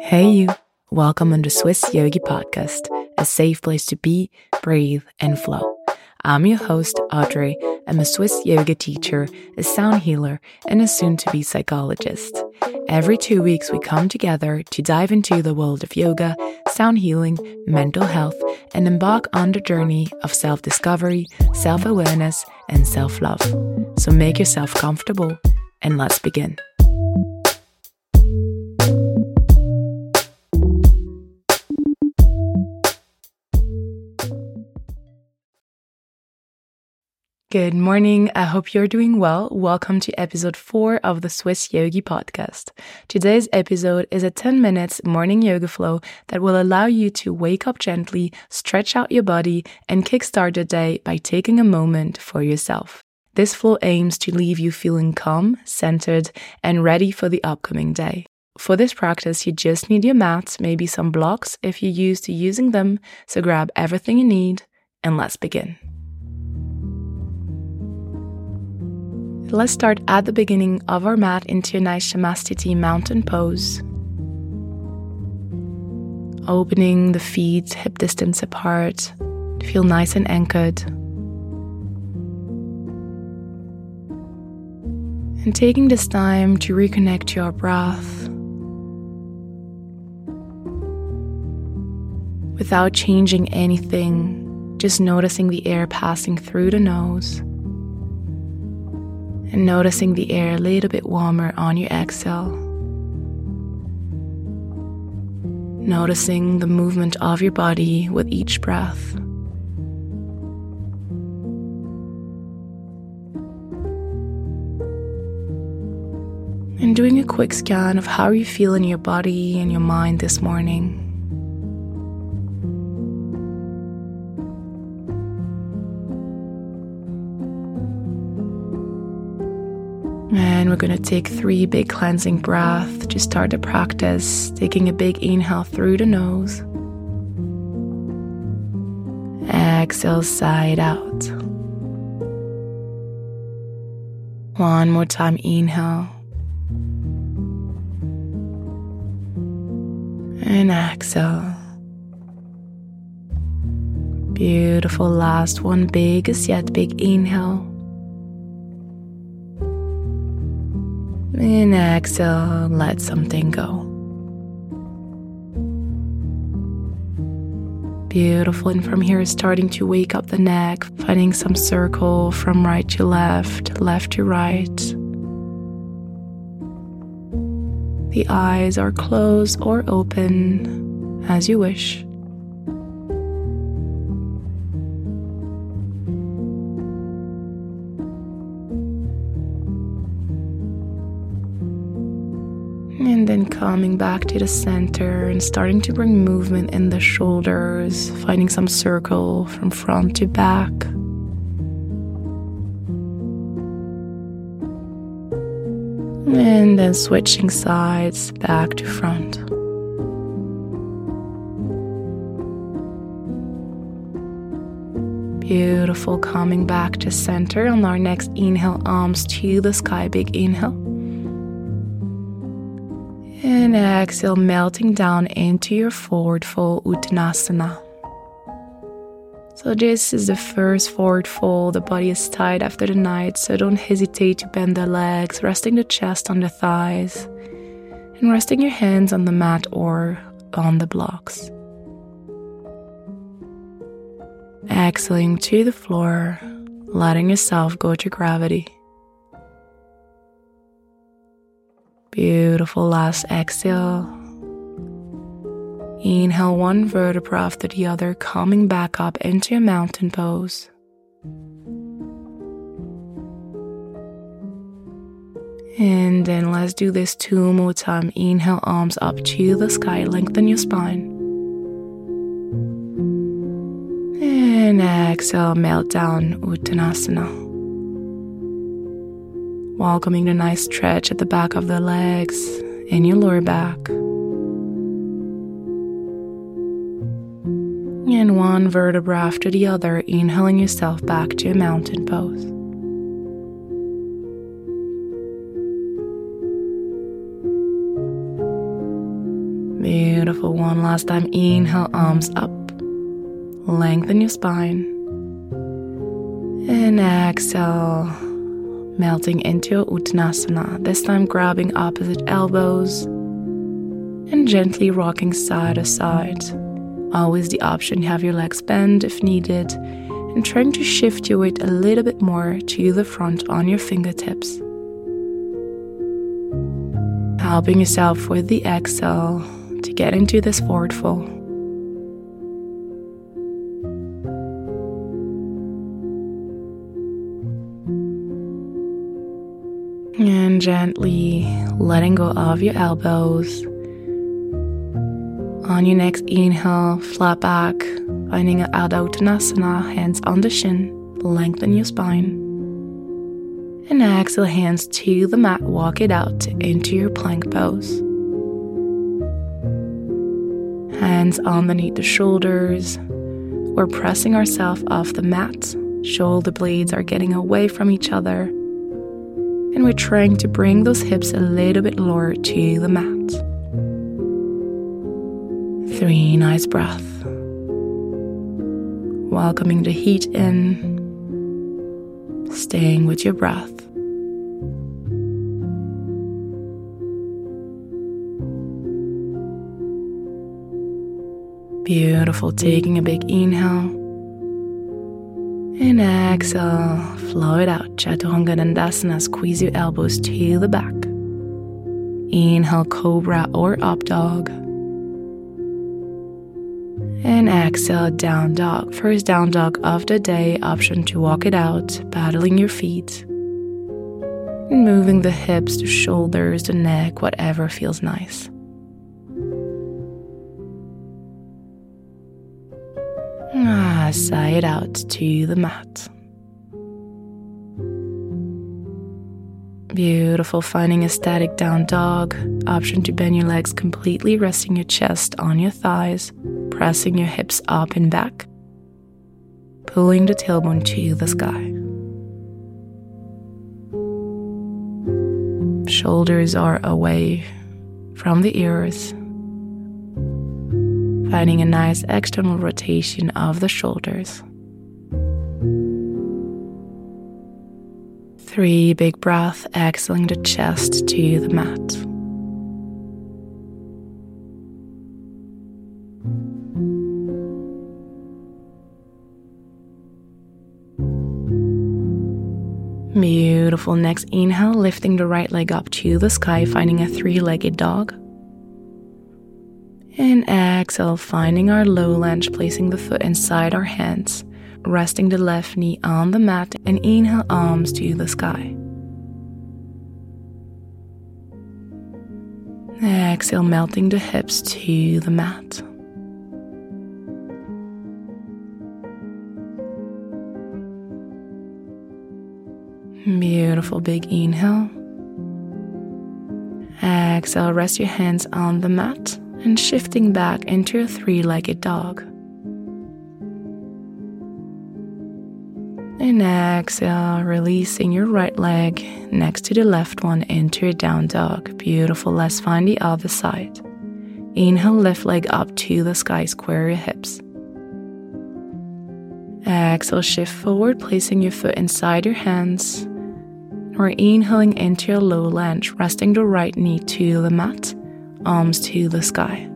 Hey, you. Welcome on the Swiss Yogi Podcast, a safe place to be, breathe, and flow. I'm your host, Audrey. I'm a Swiss yoga teacher, a sound healer, and a soon to be psychologist. Every two weeks, we come together to dive into the world of yoga, sound healing, mental health, and embark on the journey of self discovery, self awareness, and self love. So make yourself comfortable and let's begin. Good morning. I hope you're doing well. Welcome to episode four of the Swiss Yogi podcast. Today's episode is a 10 minutes morning yoga flow that will allow you to wake up gently, stretch out your body, and kickstart the day by taking a moment for yourself. This flow aims to leave you feeling calm, centered, and ready for the upcoming day. For this practice, you just need your mat, maybe some blocks if you're used to using them. So grab everything you need and let's begin. Let's start at the beginning of our mat into a nice Samasthiti mountain pose. Opening the feet hip distance apart feel nice and anchored. And taking this time to reconnect to your breath without changing anything, just noticing the air passing through the nose and noticing the air a little bit warmer on your exhale. Noticing the movement of your body with each breath. And doing a quick scan of how you feel in your body and your mind this morning. And we're going to take three big cleansing breaths to start the practice, taking a big inhale through the nose. Exhale side out. One more time, inhale. And exhale. Beautiful. Last one, biggest yet big inhale. And exhale, let something go. Beautiful. And from here, starting to wake up the neck, finding some circle from right to left, left to right. The eyes are closed or open as you wish. Coming back to the center and starting to bring movement in the shoulders, finding some circle from front to back. And then switching sides back to front. Beautiful, coming back to center on our next inhale, arms to the sky, big inhale. And exhale, melting down into your forward fold Uttanasana. So, this is the first forward fold. The body is tight after the night, so don't hesitate to bend the legs, resting the chest on the thighs, and resting your hands on the mat or on the blocks. Exhaling to the floor, letting yourself go to gravity. Beautiful last exhale. Inhale one vertebra after the other, coming back up into a mountain pose. And then let's do this two more times. Inhale, arms up to the sky, lengthen your spine. And exhale, melt down, Uttanasana welcoming the nice stretch at the back of the legs in your lower back. And one vertebra after the other, inhaling yourself back to a mountain pose. Beautiful. One last time. Inhale, arms up. Lengthen your spine. And exhale, melting into your Uttanasana. This time, grabbing opposite elbows and gently rocking side to side. Always the option to have your legs bend if needed, and trying to shift your weight a little bit more to the front on your fingertips. Helping yourself with the exhale to get into this forward fold. Gently letting go of your elbows on your next inhale, flat back, finding Ardha Uttanasana, hands on the shin, lengthen your spine. And exhale, hands to the mat, walk it out into your plank pose. Hands underneath the shoulders. We're pressing ourselves off the mat. Shoulder blades are getting away from each other. And we're trying to bring those hips a little bit lower to the mat three nice breaths. Welcoming the heat in, staying with your breath. Beautiful, taking a big inhale. And exhale, flow it out. Chaturanga Dandasana, squeeze your elbows to the back. Inhale, cobra or up dog. And exhale, down dog. First down dog of the day, option to walk it out, paddling your feet. Moving the hips, the shoulders, the neck, whatever feels nice. Sigh it out to the mat. Beautiful, finding a static down dog. Option to bend your legs completely, resting your chest on your thighs pressing your hips up and back, pulling the tailbone to the sky. Shoulders are away from the ears, finding a nice external rotation of the shoulders. Three big breaths, exhaling the chest to the mat. Beautiful. Next inhale, lifting the right leg up to the sky, finding a three legged dog. And exhale, finding our low lunge, placing the foot inside our hands, resting the left knee on the mat, and inhale, arms to the sky. Exhale, melting the hips to the mat. Beautiful big inhale. Exhale, rest your hands on the mat and shifting back into a three legged dog. And exhale, releasing your right leg next to the left one into a down dog. Beautiful. Let's find the other side. Inhale, left leg up to the sky, square your hips. Exhale, shift forward, placing your foot inside your hands or inhaling into your low lunge, resting the right knee to the mat, arms to the sky.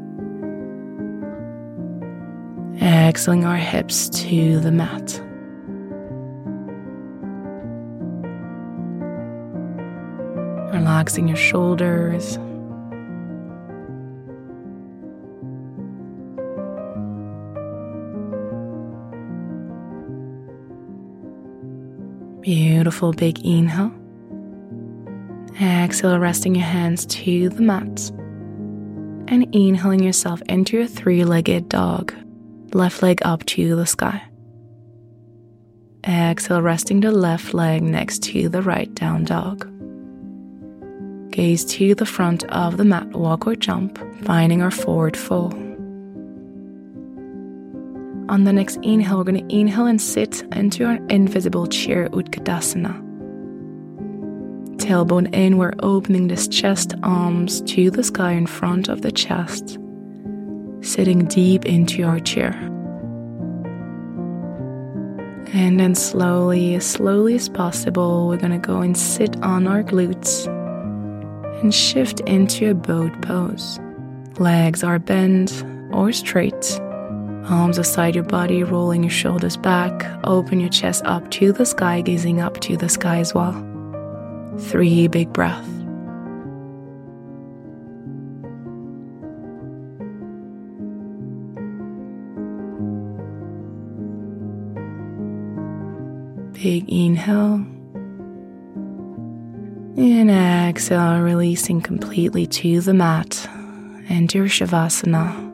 Exhaling our hips to the mat. Relaxing your shoulders. Beautiful big inhale. Exhale, resting your hands to the mat. And inhaling yourself into a three legged dog, left leg up to the sky. Exhale, resting the left leg next to the right down dog. Gaze to the front of the mat, walk or jump, finding our forward fold. On the next inhale, we're going to inhale and sit into our invisible chair Utkatasana tailbone in, we're opening this chest, arms to the sky in front of the chest, sitting deep into your chair. And then slowly, as slowly as possible, we're gonna go and sit on our glutes and shift into a boat pose. Legs are bent or straight. Arms aside your body, rolling your shoulders back. Open your chest up to the sky, gazing up to the sky as well. Three big breaths. Big inhale. And exhale, releasing completely to the mat and your Shavasana.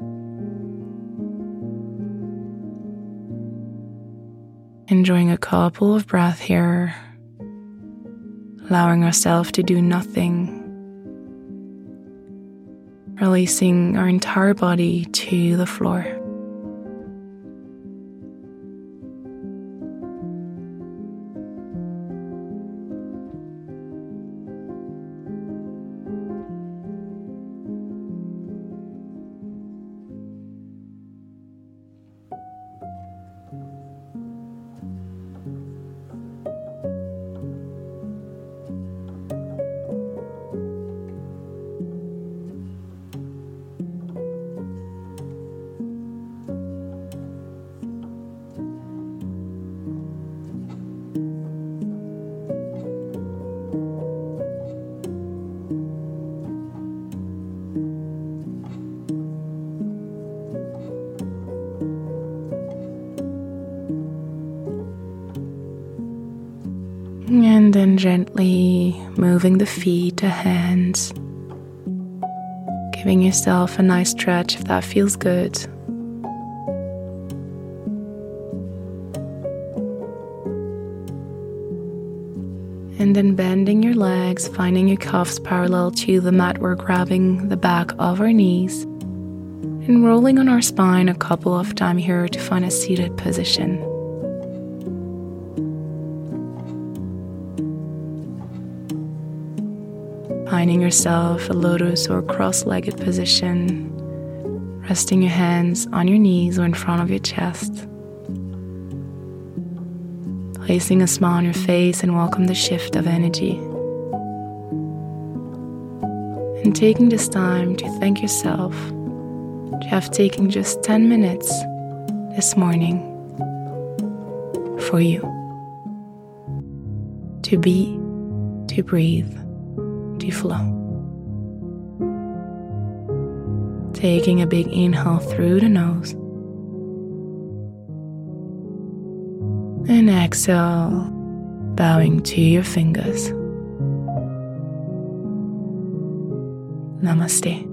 Enjoying a couple of breaths here, allowing ourselves to do nothing, releasing our entire body to the floor. And then gently moving the feet to hands, giving yourself a nice stretch if that feels good. And then bending your legs, finding your cuffs parallel to the mat. We're grabbing the back of our knees and rolling on our spine a couple of times here to find a seated position. Finding yourself a lotus or cross legged position, resting your hands on your knees or in front of your chest. Placing a smile on your face and welcome the shift of energy. And taking this time to thank yourself to have taken just 10 minutes this morning for you. To be, to breathe to flow. Taking a big inhale through the nose. And exhale, bowing to your fingers. Namaste.